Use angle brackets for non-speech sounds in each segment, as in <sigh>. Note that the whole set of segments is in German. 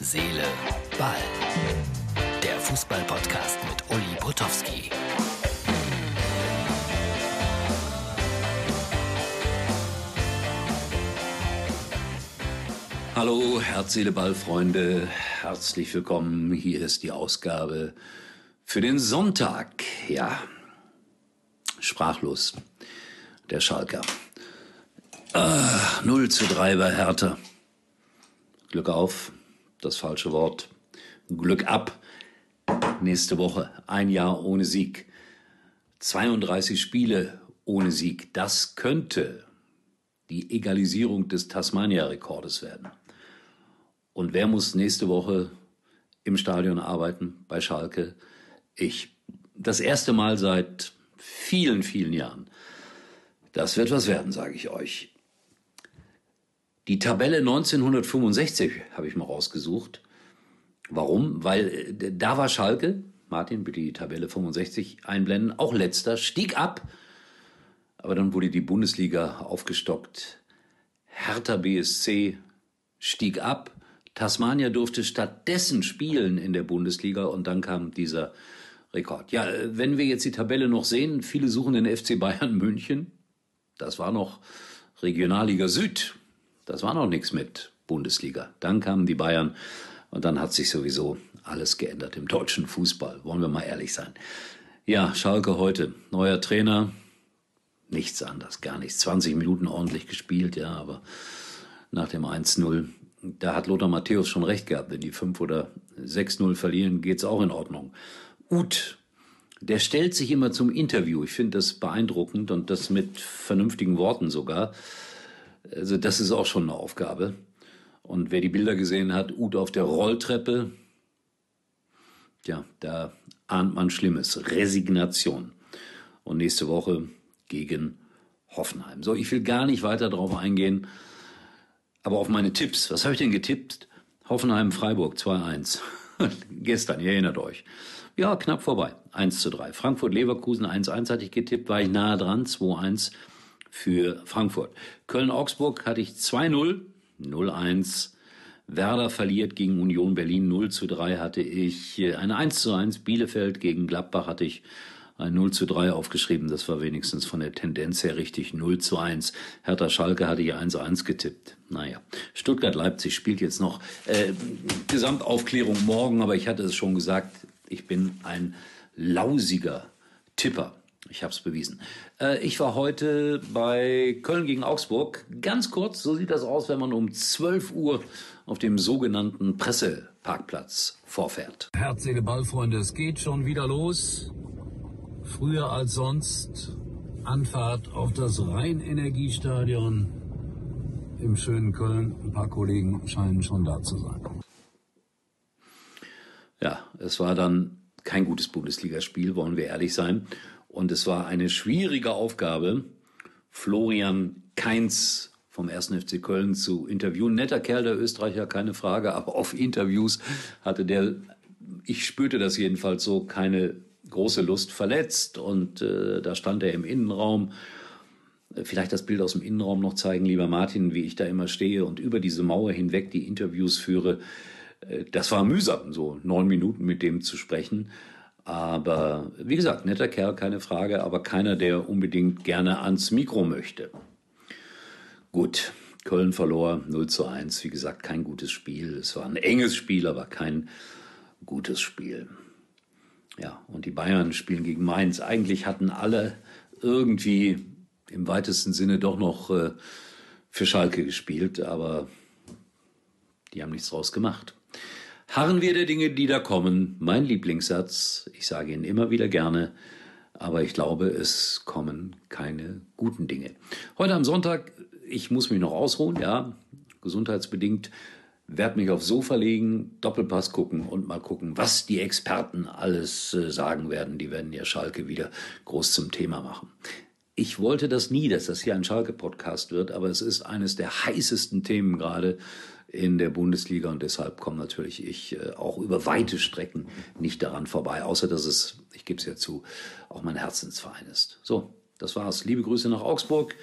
Seele, Ball. Der Fußball-Podcast mit Uli Potowski. Hallo, Herz, Seele, Ball, Freunde. Herzlich willkommen. Hier ist die Ausgabe für den Sonntag. Ja, sprachlos. Der Schalker. Ah, 0 zu 3 bei Hertha. Glück auf, das falsche Wort. Glück ab. Nächste Woche ein Jahr ohne Sieg. 32 Spiele ohne Sieg. Das könnte die Egalisierung des Tasmania-Rekordes werden. Und wer muss nächste Woche im Stadion arbeiten bei Schalke? Ich. Das erste Mal seit vielen, vielen Jahren. Das wird was werden, sage ich euch. Die Tabelle 1965 habe ich mal rausgesucht. Warum? Weil äh, da war Schalke, Martin, bitte die Tabelle 65 einblenden, auch letzter, stieg ab, aber dann wurde die Bundesliga aufgestockt. Hertha BSC stieg ab, Tasmania durfte stattdessen spielen in der Bundesliga und dann kam dieser Rekord. Ja, äh, wenn wir jetzt die Tabelle noch sehen, viele suchen den FC Bayern München. Das war noch Regionalliga Süd. Das war noch nichts mit Bundesliga. Dann kamen die Bayern und dann hat sich sowieso alles geändert im deutschen Fußball. Wollen wir mal ehrlich sein. Ja, Schalke heute. Neuer Trainer. Nichts anders, gar nichts. 20 Minuten ordentlich gespielt, ja, aber nach dem 1-0, da hat Lothar Matthäus schon recht gehabt. Wenn die 5 oder 6-0 verlieren, geht's auch in Ordnung. Ut, der stellt sich immer zum Interview. Ich finde das beeindruckend und das mit vernünftigen Worten sogar. Also das ist auch schon eine Aufgabe. Und wer die Bilder gesehen hat, Ut auf der Rolltreppe, ja, da ahnt man Schlimmes. Resignation. Und nächste Woche gegen Hoffenheim. So, ich will gar nicht weiter darauf eingehen, aber auf meine Tipps. Was habe ich denn getippt? Hoffenheim Freiburg 2-1. <laughs> Gestern, ihr erinnert euch. Ja, knapp vorbei. 1 zu 3. Frankfurt Leverkusen 1-1 hatte ich getippt, war ich nahe dran. 2-1 für Frankfurt. Köln-Augsburg hatte ich 2-0, 0-1. Werder verliert gegen Union Berlin 0 zu 3 hatte ich äh, eine 1 zu 1. Bielefeld gegen Gladbach hatte ich ein 0 zu 3 aufgeschrieben. Das war wenigstens von der Tendenz her richtig 0 zu 1. Hertha Schalke hatte ich 1 zu 1 getippt. Naja, Stuttgart-Leipzig spielt jetzt noch äh, Gesamtaufklärung morgen, aber ich hatte es schon gesagt, ich bin ein lausiger Tipper. Ich habe es bewiesen. Äh, ich war heute bei Köln gegen Augsburg. Ganz kurz, so sieht das aus, wenn man um 12 Uhr auf dem sogenannten Presseparkplatz vorfährt. Herz, Seele, Ball, Freunde, es geht schon wieder los. Früher als sonst. Anfahrt auf das Rheinenergiestadion im schönen Köln. Ein paar Kollegen scheinen schon da zu sein. Ja, es war dann kein gutes Bundesligaspiel, wollen wir ehrlich sein. Und es war eine schwierige Aufgabe, Florian Keins vom 1. FC Köln zu interviewen. Netter Kerl, der Österreicher, keine Frage, aber auf Interviews hatte der, ich spürte das jedenfalls so, keine große Lust verletzt. Und äh, da stand er im Innenraum. Vielleicht das Bild aus dem Innenraum noch zeigen, lieber Martin, wie ich da immer stehe und über diese Mauer hinweg die Interviews führe. Äh, das war mühsam, so neun Minuten mit dem zu sprechen. Aber wie gesagt, netter Kerl, keine Frage, aber keiner, der unbedingt gerne ans Mikro möchte. Gut, Köln verlor 0 zu 1. Wie gesagt, kein gutes Spiel. Es war ein enges Spiel, aber kein gutes Spiel. Ja, und die Bayern spielen gegen Mainz. Eigentlich hatten alle irgendwie im weitesten Sinne doch noch äh, für Schalke gespielt, aber die haben nichts draus gemacht. Harren wir der Dinge, die da kommen. Mein Lieblingssatz, ich sage ihn immer wieder gerne, aber ich glaube, es kommen keine guten Dinge. Heute am Sonntag, ich muss mich noch ausruhen, ja, gesundheitsbedingt, werde mich aufs Sofa legen, Doppelpass gucken und mal gucken, was die Experten alles äh, sagen werden. Die werden ja Schalke wieder groß zum Thema machen. Ich wollte das nie, dass das hier ein Schalke-Podcast wird, aber es ist eines der heißesten Themen gerade in der Bundesliga und deshalb komme natürlich ich äh, auch über weite Strecken nicht daran vorbei, außer dass es, ich gebe es ja zu, auch mein Herzensverein ist. So, das war's. Liebe Grüße nach Augsburg.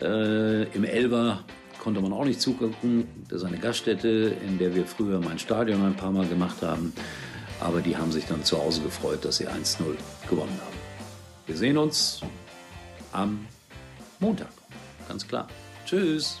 Äh, Im Elber konnte man auch nicht zugucken. Das ist eine Gaststätte, in der wir früher mein Stadion ein paar Mal gemacht haben. Aber die haben sich dann zu Hause gefreut, dass sie 1-0 gewonnen haben. Wir sehen uns am Montag. Ganz klar. Tschüss.